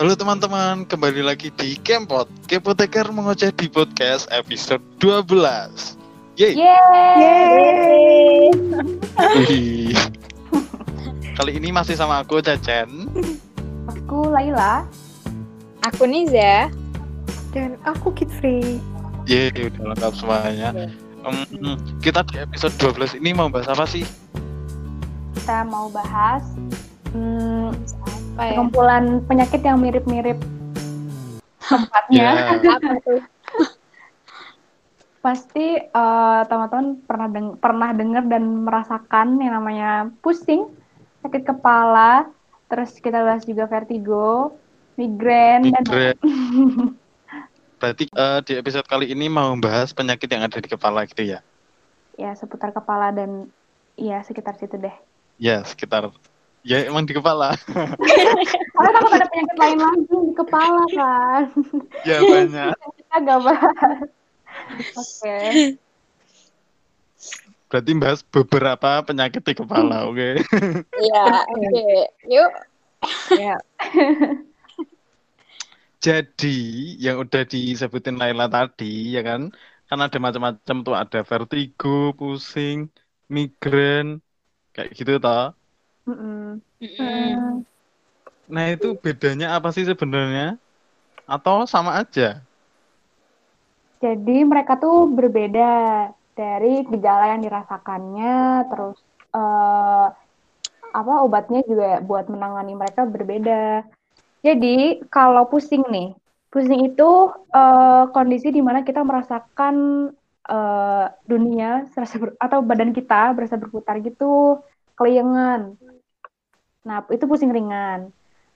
Halo teman-teman, kembali lagi di Kempot. Kepoteker mengoceh di podcast episode 12. Yeay. Yeay. Kali ini masih sama aku Cacen. Aku Laila Aku Niza. dan aku Kitfree. Yeay, udah lengkap semuanya. Em, kita di episode 12 ini mau bahas apa sih? Kita mau bahas hmm, Apa ya? kumpulan penyakit yang mirip-mirip tempatnya. Ya, Apa tuh? Pasti eh, teman-teman pernah deng- pernah dengar dan merasakan yang namanya pusing, sakit kepala, terus kita bahas juga vertigo, migrain dan migrain. Berarti eh, di episode kali ini mau bahas penyakit yang ada di kepala gitu ya? ya seputar kepala dan ya sekitar situ deh. Ya, sekitar ya emang di kepala. Karena takut ada penyakit lain lagi di kepala kan. ya banyak. Kita gak bahas. Oke. Berarti bahas beberapa penyakit di kepala, oke? Iya, oke. Yuk. Ya. Jadi yang udah disebutin Laila tadi ya kan, kan ada macam-macam tuh ada vertigo, pusing, migrain, kayak gitu toh. Nah itu bedanya apa sih sebenarnya? Atau sama aja? Jadi mereka tuh berbeda dari gejala yang dirasakannya, terus eh, apa obatnya juga buat menangani mereka berbeda. Jadi kalau pusing nih, pusing itu eh, kondisi di mana kita merasakan eh, dunia serasa ber- atau badan kita berasa berputar gitu, keliengan. Nah itu pusing ringan.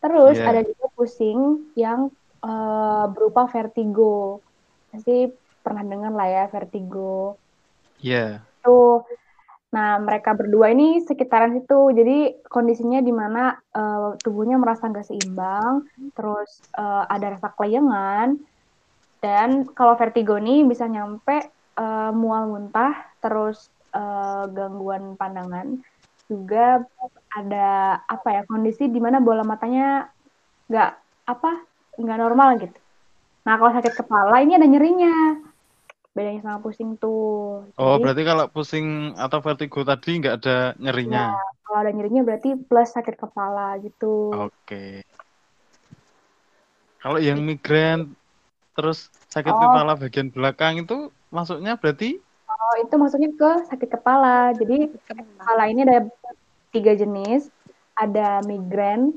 Terus Iya. ada juga pusing yang eh, berupa vertigo pasti pernah dengar lah ya vertigo Iya. tuh nah mereka berdua ini sekitaran situ jadi kondisinya di mana eh, tubuhnya merasa nggak seimbang terus eh, ada rasa kelayangan dan kalau vertigo ini bisa nyampe eh, mual muntah terus eh, gangguan pandangan juga ada apa ya kondisi di mana bola matanya nggak apa nggak normal gitu nah kalau sakit kepala ini ada nyerinya bedanya sama pusing tuh Oh Jadi, berarti kalau pusing atau vertigo tadi nggak ada nyerinya? kalau ada nyerinya berarti plus sakit kepala gitu Oke. Kalau yang migrain terus sakit Oh. kepala bagian belakang itu masuknya berarti Oh, itu maksudnya ke sakit kepala jadi kepala ini ada tiga jenis ada migrain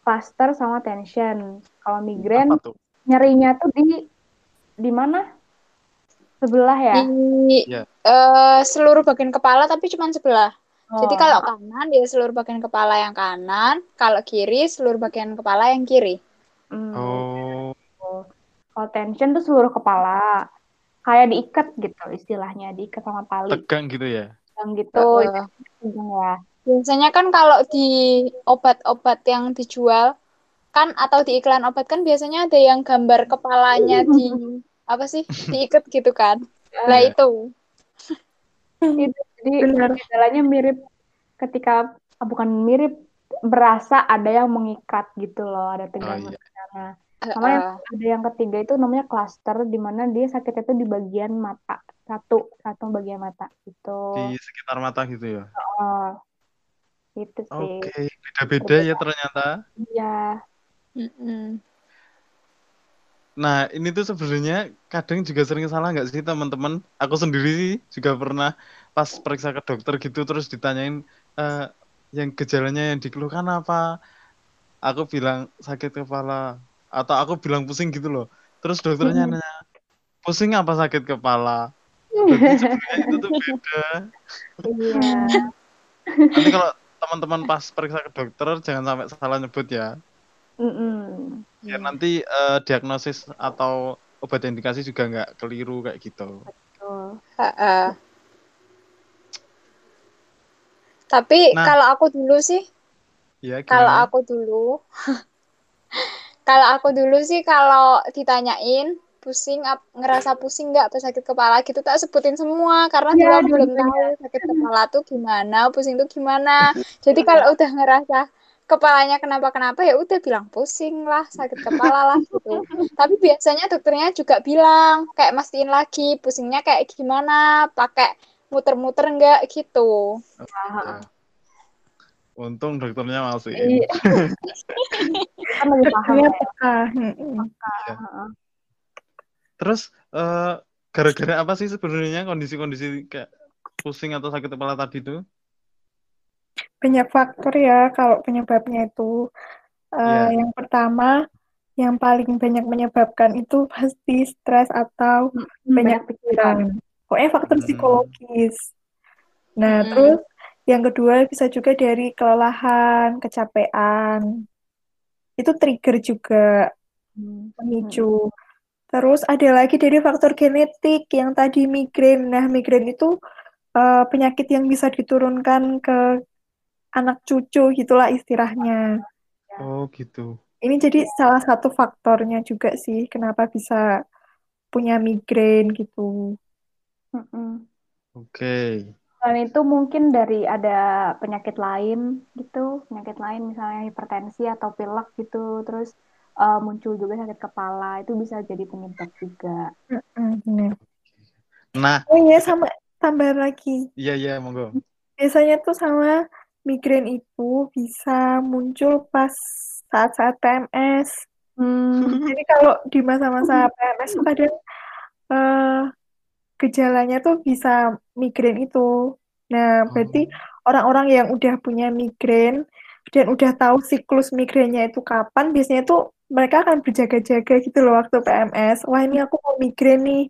cluster sama tension kalau migrain tuh? nyerinya tuh di di mana sebelah ya Di Iya. eh, seluruh bagian kepala tapi cuma sebelah. Jadi Oh. kalau kanan dia seluruh bagian kepala yang kanan, kalau kiri seluruh bagian kepala yang kiri. Hmm. Oh, Kalau tension tuh seluruh kepala. Kayak diikat gitu istilahnya, diikat sama tali. tegang gitu ya? Yang gitu, Eh, tegang ya. biasanya kan kalau di obat-obat yang dijual kan atau di iklan obat kan biasanya ada yang gambar kepalanya di apa sih diikat gitu kan. Nah Iya. itu. Itu, jadi gejalanya mirip ketika, ah, bukan mirip, berasa ada yang mengikat gitu loh, ada tegangan iya. Sama yang, ada yang ketiga itu namanya cluster, di mana dia sakitnya tuh di bagian mata. Satu, satu bagian mata gitu. Di sekitar mata gitu ya? Oh, itu sih. Oke, beda-beda ya ternyata. Iya. Mm-mm. Nah, ini tuh sebenarnya kadang juga sering salah nggak sih teman-teman? Aku sendiri sih juga pernah pas periksa ke dokter gitu terus ditanyain eh, yang gejalanya yang dikeluhkan apa? Aku bilang sakit kepala atau aku bilang pusing gitu loh. Terus dokternya nanya, pusing apa sakit kepala? Sebenarnya itu tuh beda. Iya. Nanti kalau teman-teman pas periksa ke dokter jangan sampai salah nyebut ya. Mm-mm. Biar nanti eh, diagnosis atau obat yang dikasih juga nggak keliru kayak gitu. Betul. Tapi Nah. kalau aku dulu sih, Ya, kalau aku dulu, kalau aku dulu sih kalau ditanyain pusing, ap- ngerasa pusing nggak atau sakit kepala gitu tak sebutin semua karena dulu Iya, aku belum tahu sakit kepala tuh gimana, pusing tuh gimana. Jadi kalau udah ngerasa kepalanya kenapa-kenapa ya udah bilang pusing lah, sakit kepala lah gitu. Tapi biasanya dokternya juga bilang kayak mastiin lagi pusingnya kayak gimana, pakai muter-muter enggak gitu. Ya. Untung dokternya masih. Iya. kan lebih paham Dokternya ya. peka. Heeh. Terus eh, gara-gara apa sih sebenarnya kondisi-kondisi kayak pusing atau sakit kepala tadi itu? Banyak faktor ya kalau penyebabnya itu. Eh, Iya. Yang pertama, yang paling banyak menyebabkan itu pasti stres atau banyak pikiran. Pokoknya faktor Hmm. psikologis. Nah, Hmm. terus yang kedua bisa juga dari kelelahan, kecapean. Itu trigger juga Hmm. memicu. Terus ada lagi dari faktor genetik yang tadi migrain. Nah, migrain itu eh, penyakit yang bisa diturunkan ke anak cucu gitulah istilahnya. Oh gitu. Ini jadi salah satu faktornya juga sih kenapa bisa punya migrain gitu. Mm-mm. Oke. Selain itu mungkin dari ada penyakit lain gitu, penyakit lain misalnya hipertensi atau pilek gitu, terus eh, muncul juga sakit kepala, itu bisa jadi penyebab juga. Nah, Oh iya sama tambahan lagi. iya iya monggo. Biasanya tuh sama migrain itu bisa muncul pas saat-saat PMS. Hmm, Jadi kalau di masa-masa PMS tuh kadang eh, gejalanya tuh bisa migrain itu. Nah, berarti orang-orang yang udah punya migrain dan udah tahu siklus migrainnya itu kapan, biasanya tuh mereka akan berjaga-jaga gitu loh waktu PMS. Wah, ini aku mau migrain nih.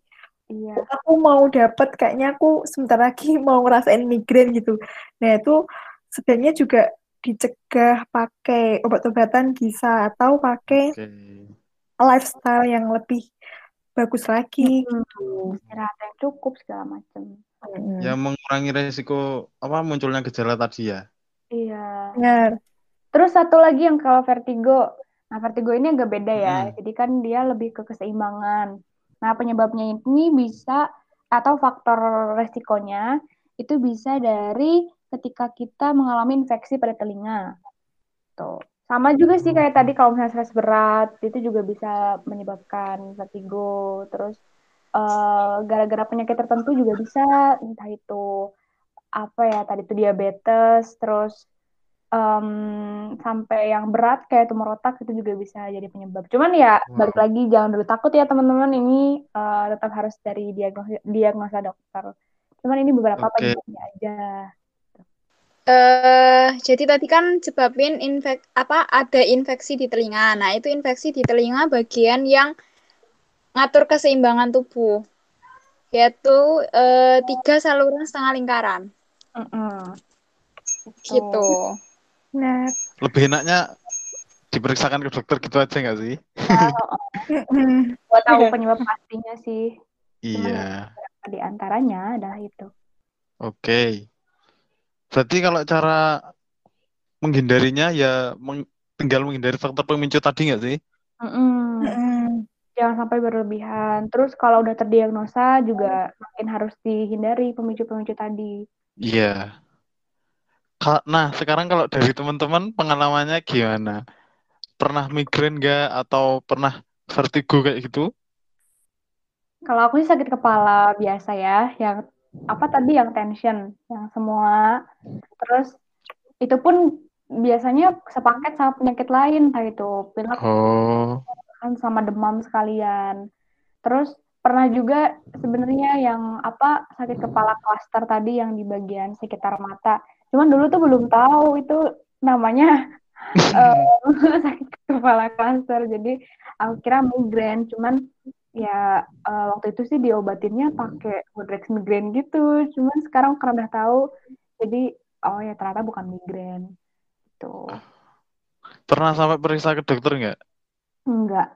iya. Aku mau dapat kayaknya aku sebentar lagi mau ngerasain migrain gitu. Nah, itu sebenarnya juga dicegah pakai obat-obatan bisa atau pakai Oke. lifestyle yang lebih bagus lagi Hmm, gitu. istirahat yang cukup segala macam. Ya mengurangi resiko apa munculnya gejala tadi ya. Iya. Benar. Terus satu lagi yang kalau vertigo. Nah, vertigo ini agak beda ya. Mm. Jadi kan dia lebih ke keseimbangan. Nah, penyebabnya ini bisa atau faktor resikonya itu bisa dari ketika kita mengalami infeksi pada telinga. Tuh. Sama juga sih kayak tadi kalau misalnya stres berat itu juga bisa menyebabkan vertigo. Terus eh, gara-gara penyakit tertentu juga bisa entah itu apa ya tadi itu diabetes terus em, sampai yang berat kayak tumor otak itu juga bisa jadi penyebab. Cuman ya Wow. balik lagi jangan dulu takut ya teman-teman ini eh, tetap harus dari diagnosa, diagnosa dokter. Cuman ini beberapa Oke. penyebabnya aja. Eh, jadi tadi kan sebabin infek apa ada infeksi di telinga. Nah, itu infeksi di telinga bagian yang ngatur keseimbangan tubuh, yaitu eh, tiga saluran setengah lingkaran, Mm-mm. gitu. Nah, Lebih enaknya diperiksakan ke dokter gitu aja nggak sih? Gua tahu penyebab pastinya sih. Iya. Di antaranya adalah itu. Oke. Berarti kalau cara menghindarinya ya meng- tinggal menghindari faktor pemicu tadi nggak sih? Mm-mm. Mm-mm. Jangan sampai berlebihan. Terus kalau udah terdiagnosa juga makin harus dihindari pemicu-pemicu tadi. Iya. Ka- Nah, sekarang kalau dari teman-teman pengalamannya gimana? Pernah migrain nggak atau pernah vertigo kayak gitu? Kalau aku sih sakit kepala biasa ya, yang apa tadi yang tension, yang semua. Terus itu pun biasanya sepaket sama penyakit lain, entah itu pilek Oh, kan sama demam sekalian. Terus pernah juga sebenarnya yang apa sakit kepala klaster tadi yang di bagian sekitar mata. Cuman dulu tuh belum tahu itu namanya eh, sakit kepala klaster. Jadi aku kira migrain, cuman ya eh, waktu itu sih diobatinnya pakai Modrex migrain gitu. Cuman sekarang karena udah tahu, jadi oh ya ternyata bukan migrain. Gitu. pernah sampai periksa ke dokter nggak? Enggak.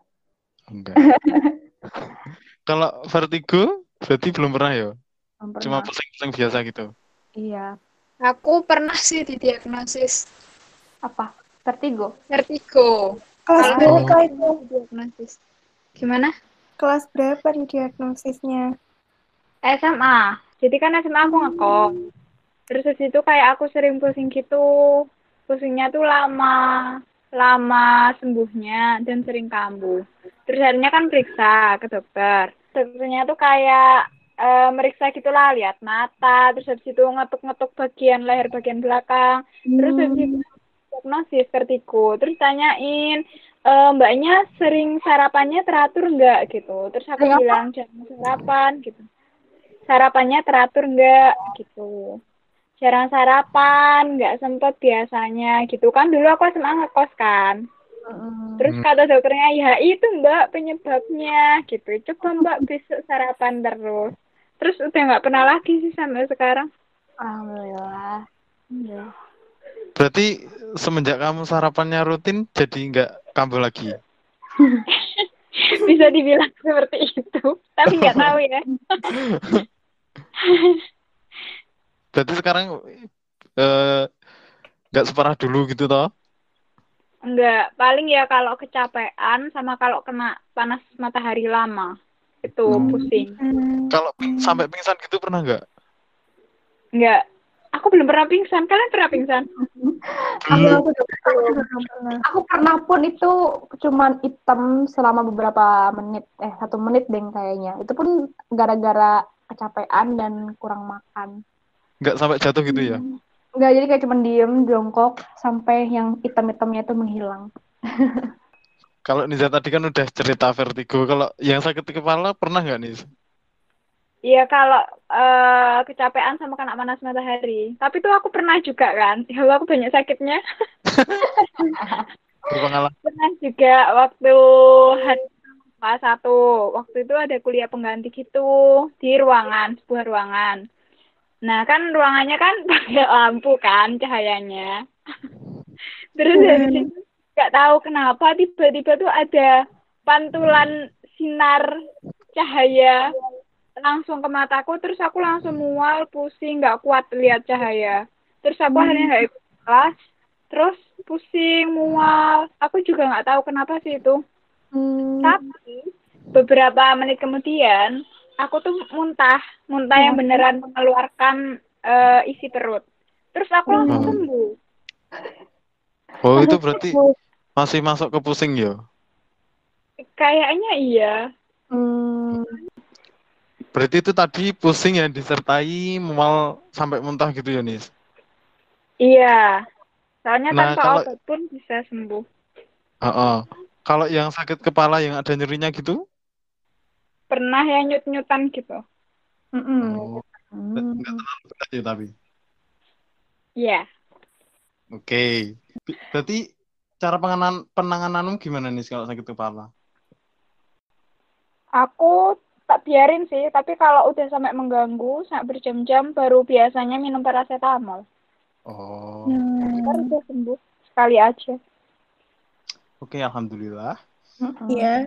Enggak. Kalau vertigo berarti belum pernah ya? belum Cuma pusing-pusing biasa gitu. Iya. Aku pernah sih didiagnosis Apa? Vertigo? vertigo. Kelas Kalau berapa itu? didiagnosis. Gimana? Kelas berapa nih diagnosisnya? SMA. Jadi kan SMA aku ngekos. Terus itu kayak aku sering pusing gitu. Pusingnya tuh lama, lama sembuhnya dan sering kambuh. Terus akhirnya kan periksa ke dokter. Dokternya tuh kayak eh, meriksa gitulah, lihat mata, terus habis itu ngetuk-ngetuk bagian leher bagian belakang, terus habis itu diagnosis vertigo, terus tanyain "Eh, mbaknya sering sarapannya teratur nggak gitu, terus aku apa? bilang jarang sarapan gitu, sarapannya teratur nggak? gitu jarang sarapan, nggak sempet biasanya gitu kan. Dulu aku SMA ngekos kan. Terus kata dokternya, ya itu mbak penyebabnya gitu. Coba mbak besok sarapan terus. Terus udah nggak pernah lagi sih sampai sekarang. Alhamdulillah. Iya. Berarti semenjak kamu sarapannya rutin jadi nggak kambuh lagi. Bisa dibilang seperti itu. Tapi nggak tahu ya. Berarti sekarang eh, nggak separah dulu gitu toh? Enggak, paling ya kalau kecapean sama kalau kena panas matahari lama. Itu Hmm. pusing. Kalau ping- sampai pingsan gitu pernah nggak? Enggak. Aku belum pernah pingsan. Kalian pernah pingsan? Aku, aku, pernah. aku pernah pun itu cuman hitam selama beberapa menit, eh satu menit deh kayaknya. Itu pun gara-gara kecapean dan kurang makan. Nggak sampai jatuh gitu ya? Enggak, jadi kayak cuman diem, jongkok, sampai yang hitam-hitamnya itu menghilang. Kalau Niza tadi kan udah cerita vertigo. Kalau yang sakit di kepala pernah nggak nih? Iya kalau eh, kecapean sama kena panas matahari. Tapi tuh aku pernah juga kan. Ya aku banyak sakitnya. Berpengalaman. Pernah juga waktu hari kelas satu. Waktu itu ada kuliah pengganti gitu di ruangan, sebuah ruangan. Nah kan ruangannya kan pakai lampu kan cahayanya. Terus habis itu nggak tahu kenapa tiba-tiba tuh ada pantulan sinar cahaya langsung ke mataku terus aku langsung mual pusing nggak kuat lihat cahaya. Terus aku akhirnya nggak ikut kelas terus pusing mual. Aku juga nggak tahu kenapa sih itu. Hmm, tapi beberapa menit kemudian aku tuh muntah muntah yang beneran mengeluarkan eh, isi perut terus aku langsung Hmm. sembuh Oh itu berarti masih masuk ke pusing ya? kayaknya iya hmm, Berarti itu tadi pusing yang disertai mual sampai muntah gitu ya Nis? iya soalnya Nah, tanpa kalau- obat pun bisa sembuh Heeh. Kalau yang sakit kepala yang ada nyerinya gitu? Pernah ya nyut-nyutan gitu. Oh, nggak Hmm. nggak terlalu berat ya tapi. Iya Oke. Bi- Berarti cara penanganan penangananmu gimana nih kalau sakit kepala? Aku tak biarin sih, tapi kalau udah sampai mengganggu, sampai berjam-jam, baru biasanya minum paracetamol. Oh. Hmm. Ntar udah sembuh sekali aja. Oke, alhamdulillah. Mm-mm. Iya.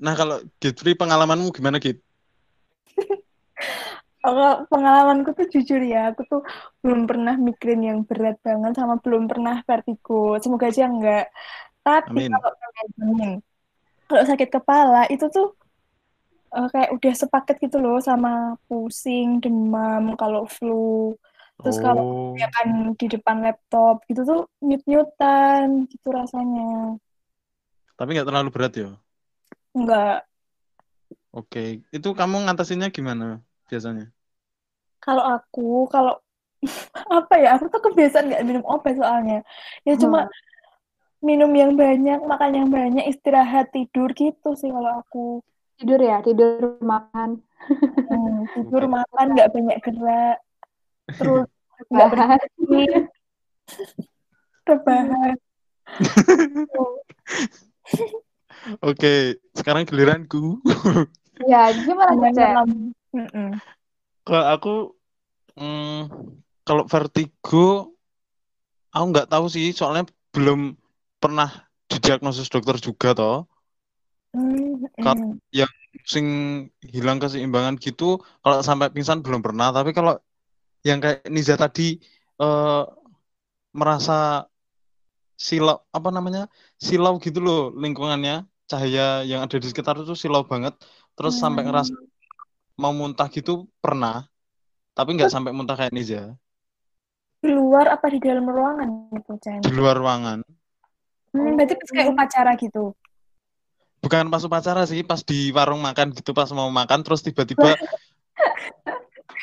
Nah, kalau Gitri pengalamanmu gimana, Git? Kalau pengalamanku tuh jujur ya, aku tuh belum pernah migrain yang berat banget sama belum pernah vertigo. Semoga aja enggak. Tapi Amin. kalau amin. Kalau sakit kepala itu tuh eh, kayak udah sepaket gitu loh sama pusing, demam, kalau flu. Terus kalau Oh. ya kan di depan laptop gitu tuh nyut-nyutan gitu rasanya. Tapi nggak terlalu berat ya? Enggak. Oke. Itu kamu ngatasinnya gimana biasanya? Kalau aku, kalau apa ya, aku tuh kebiasaan nggak minum obat soalnya. Ya cuma minum yang banyak, makan yang banyak, istirahat, tidur gitu sih kalau aku. Tidur ya, tidur makan. Hmm, tidur, makan, nggak banyak gerak. Terus nggak berhenti, rebahan. Oke, sekarang giliranku. Ya, gimana. Mm-mm. Kalau aku, mm, kalau vertigo, aku nggak tahu sih, soalnya belum pernah didiagnosis dokter juga toh. Mm, Kalau- mm. Pusing hilang keseimbangan gitu, kalau sampai pingsan belum pernah. Tapi kalau yang kayak Niza tadi eh, merasa silau, apa namanya, silau gitu loh lingkungannya, cahaya yang ada di sekitar itu silau banget. Terus sampai Hmm. ngerasa mau muntah gitu pernah, tapi nggak sampai muntah kayak Niza. luar apa di dalam ruangan itu, Chen? di luar ruangan. Hmm, berarti pas kayak upacara gitu. Bukan pas upacara sih, pas di warung makan gitu, pas mau makan terus tiba-tiba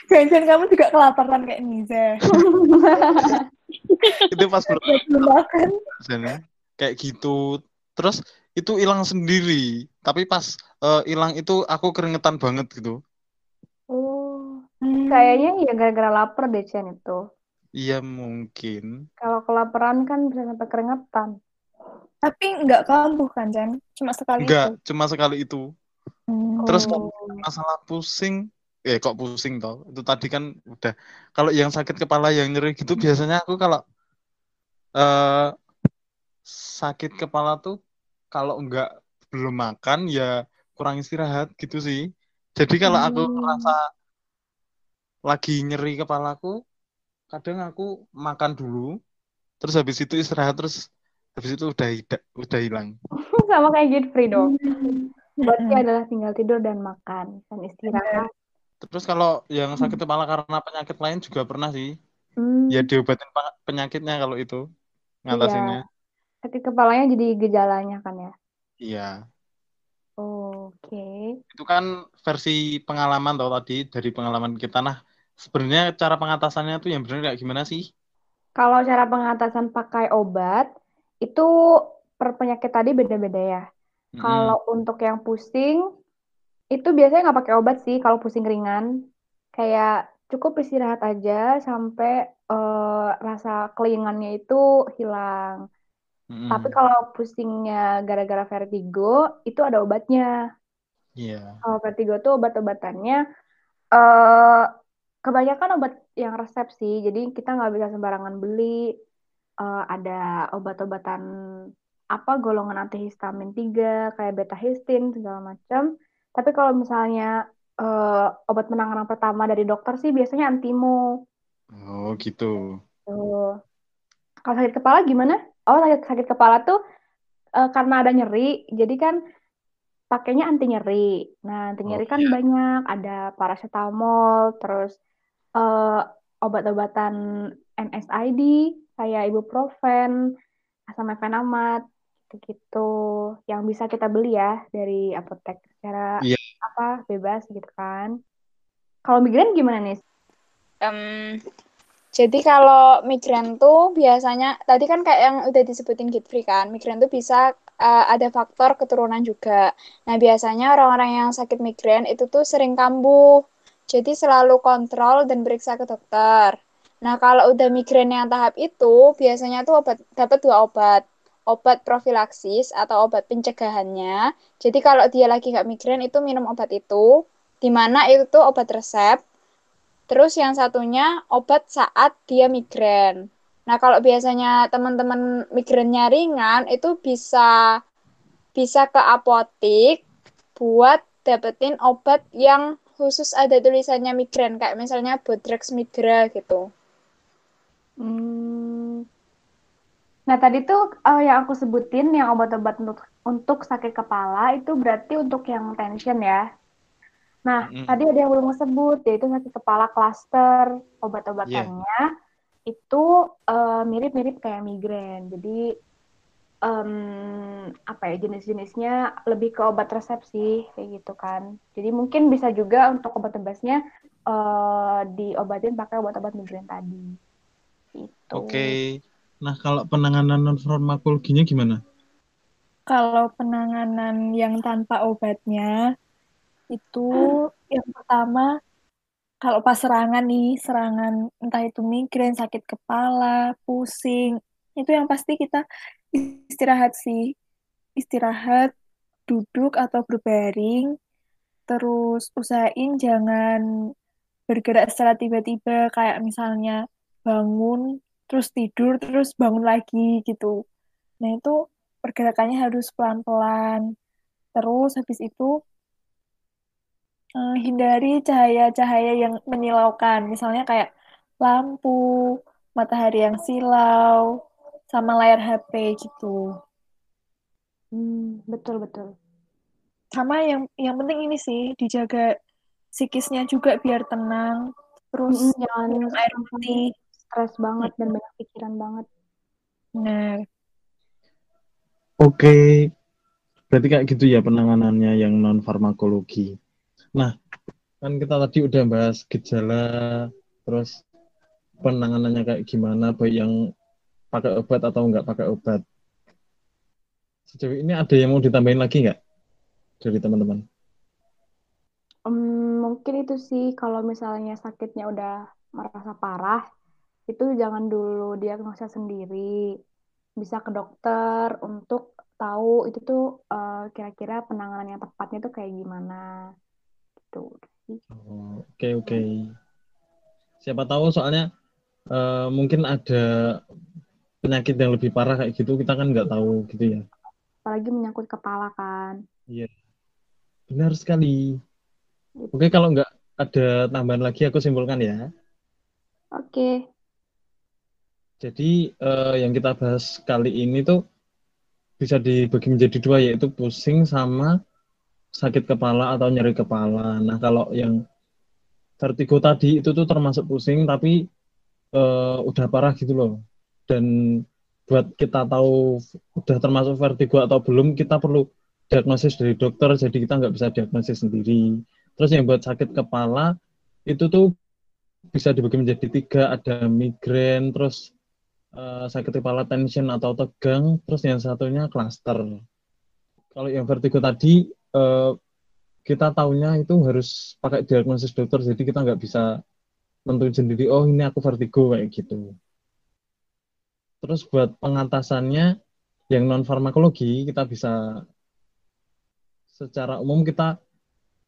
Jangan kamu juga kelaparan kayak Niza. itu pas belum makan. kayak gitu. Terus itu hilang sendiri, tapi pas eh, hilang itu aku keringetan banget gitu. Oh, Hmm. kayaknya ya gara-gara lapar deh Chen itu. Iya mungkin. Kalau kelaparan kan bisa sampai keringetan. Tapi nggak kambuh kan, Chen? Cuma sekali Enggak, itu. cuma sekali itu. Hmm. Terus Oh. kalau masalah pusing, eh kok pusing toh? Itu tadi kan udah. Kalau yang sakit kepala yang nyeri gitu biasanya aku kalau eh sakit kepala tuh kalau enggak belum makan ya kurang istirahat gitu sih. Jadi kalau aku Hmm. merasa lagi nyeri kepalaku, kadang aku makan dulu, terus habis itu istirahat terus habis itu udah hida- udah hilang. Sama kayak Gitfrey dong. Hmm. Berarti Mm-mm. adalah tinggal tidur dan makan dan istirahat. Terus kalau yang sakit kepala karena penyakit lain juga pernah sih. Hmm, Ya diobatin penyakitnya kalau itu ngatasinnya. Sakit kepalanya jadi gejalanya kan ya. Iya. Oke. Itu kan versi pengalaman tau tadi dari pengalaman kita. Nah, sebenarnya cara pengatasannya tuh yang benar kayak gimana sih? Kalau cara pengatasan pakai obat itu per penyakit tadi beda-beda ya. Mm-mm. Kalau untuk yang pusing itu biasanya nggak pakai obat sih kalau pusing ringan. Kayak cukup istirahat aja sampai eh, rasa kelingannya itu hilang. Mm-mm. Tapi kalau pusingnya gara-gara vertigo itu ada obatnya. Iya. Kalau vertigo tuh obat-obatannya eh kebanyakan obat yang resep sih. Jadi kita nggak bisa sembarangan beli. Eh, ada obat-obatan apa golongan antihistamin 3 kayak beta-histin segala macam. Tapi kalau misalnya eh, obat penanganan pertama dari dokter sih biasanya antimo. Oh, gitu. Tuh. Kalau sakit kepala gimana? Oh, sakit sakit kepala tuh eh, karena ada nyeri, jadi kan pakainya anti nyeri. Nah, anti Oh, nyeri kan iya. banyak, ada paracetamol, terus eh, obat-obatan NSAID kayak ibuprofen, asam efenamat, gitu-gitu, yang bisa kita beli ya dari apotek secara Iya. apa bebas gitu kan. Kalau migrain gimana nih? Em, jadi kalau migrain tuh biasanya tadi kan kayak yang udah disebutin Gitfrey kan, migrain tuh bisa eh, ada faktor keturunan juga. Nah, biasanya orang-orang yang sakit migrain itu tuh sering kambuh. Jadi selalu kontrol dan periksa ke dokter. Nah, kalau udah migrain yang tahap itu, biasanya tuh obat dapat dua obat. Obat profilaksis atau obat pencegahannya. Jadi kalau dia lagi nggak migrain itu minum obat itu, di mana itu tuh obat resep. Terus yang satunya obat saat dia migrain. Nah, kalau biasanya teman-teman migrainnya ringan, itu bisa bisa ke apotik buat dapetin obat yang khusus ada tulisannya migrain, kayak misalnya Bodrex Migra gitu. Hmm. Nah, tadi tuh eh, yang aku sebutin yang obat-obat untuk untuk sakit kepala itu berarti untuk yang tension ya. Nah, Mm-mm. tadi ada yang belum disebut yaitu sakit kepala cluster. Obat-obatannya itu eh, mirip-mirip kayak migrain. Jadi em, apa ya jenis-jenisnya lebih ke obat resep sih kayak gitu kan. Jadi mungkin bisa juga untuk obat bebasnya eh, diobatin pakai obat-obat migrain tadi. Gitu. Oke. Nah, kalau penanganan non farmakologinya gimana? Kalau penanganan yang tanpa obatnya itu yang pertama kalau pas serangan nih, serangan entah itu migrain, sakit kepala, pusing, itu yang pasti kita istirahat sih. Istirahat, duduk atau berbaring, terus usahain jangan bergerak secara tiba-tiba kayak misalnya bangun, terus tidur, terus bangun lagi gitu. Nah, itu pergerakannya harus pelan-pelan. Terus habis itu eh, hindari cahaya-cahaya yang menyilaukan, misalnya kayak lampu, matahari yang silau, sama layar HP gitu. Hmm, betul betul. Sama yang yang penting ini sih dijaga psikisnya juga biar tenang. Terus Mm-mm, jangan minum air putih. stres banget dan banyak pikiran banget. Benar. Oke, berarti kayak gitu ya penanganannya yang non farmakologi. Nah, kan kita tadi udah bahas gejala, terus penanganannya kayak gimana, baik yang pakai obat atau nggak pakai obat. Sejauh ini ada yang mau ditambahin lagi nggak dari teman-teman? Hmm, mungkin itu sih kalau misalnya sakitnya udah merasa parah, itu jangan dulu diagnosa sendiri. Bisa ke dokter untuk tahu itu tuh uh, kira-kira penanganan yang tepatnya tuh kayak gimana. Gitu. Oh, Oke, oke. Siapa tahu soalnya uh, mungkin ada penyakit yang lebih parah kayak gitu, kita kan nggak tahu gitu ya. Apalagi menyangkut kepala kan. Iya, benar sekali. Oke, kalau nggak ada tambahan lagi, aku simpulkan ya. Oke. Jadi eh, yang kita bahas kali ini tuh bisa dibagi menjadi dua, yaitu pusing sama sakit kepala atau nyeri kepala. Nah, kalau yang vertigo tadi itu tuh termasuk pusing, tapi eh, udah parah gitu loh. Dan buat kita tahu udah termasuk vertigo atau belum, kita perlu diagnosis dari dokter, jadi kita nggak bisa diagnosis sendiri. Terus yang buat sakit kepala itu tuh bisa dibagi menjadi tiga, ada migrain, terus uh, sakit kepala tension atau tegang, terus yang satunya cluster. Kalau yang vertigo tadi, uh, kita tahunya itu harus pakai diagnosis dokter, jadi kita nggak bisa nentuin sendiri, oh ini aku vertigo kayak gitu. Terus buat pengatasannya, yang non farmakologi kita bisa secara umum kita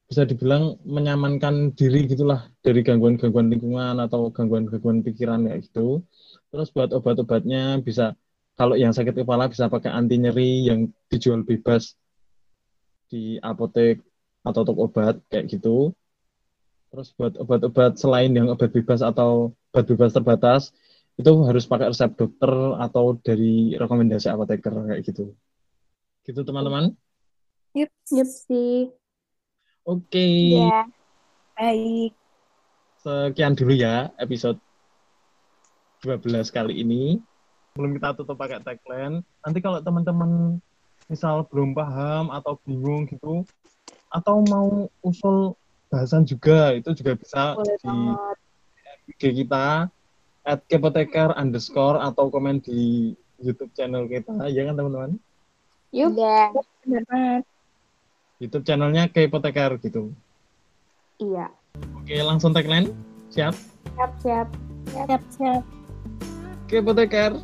bisa dibilang menyamankan diri gitulah dari gangguan-gangguan lingkungan atau gangguan-gangguan pikiran kayak gitu. Terus buat obat-obatnya bisa kalau yang sakit kepala bisa pakai anti nyeri yang dijual bebas di apotek atau toko obat kayak gitu. Terus buat obat-obat selain yang obat bebas atau obat bebas terbatas itu harus pakai resep dokter atau dari rekomendasi apoteker kayak gitu. Gitu teman-teman. Yep, yep sih. Oke. Iya. Baik. Sekian dulu ya episode 12 kali ini. Belum kita tutup pakai tagline. Nanti kalau teman-teman misal belum paham atau bingung gitu, atau mau usul bahasan juga, itu juga bisa Boleh di. IG kita at kepoteker underscore atau komen di YouTube channel kita, ya kan teman-teman? Yup. Iya. Benar banget. YouTube channelnya kepoteker gitu. Iya. Oke, langsung tagline. Siap? Siap, siap. Siap, siap. Kepoteker.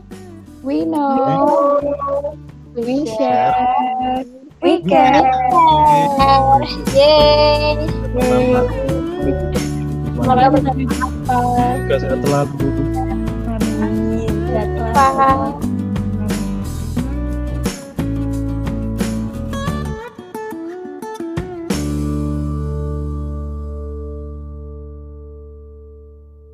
We know. We We share. We can. Yeay. Semoga bersama apa? Juga sehat selalu. Amin. Selalu.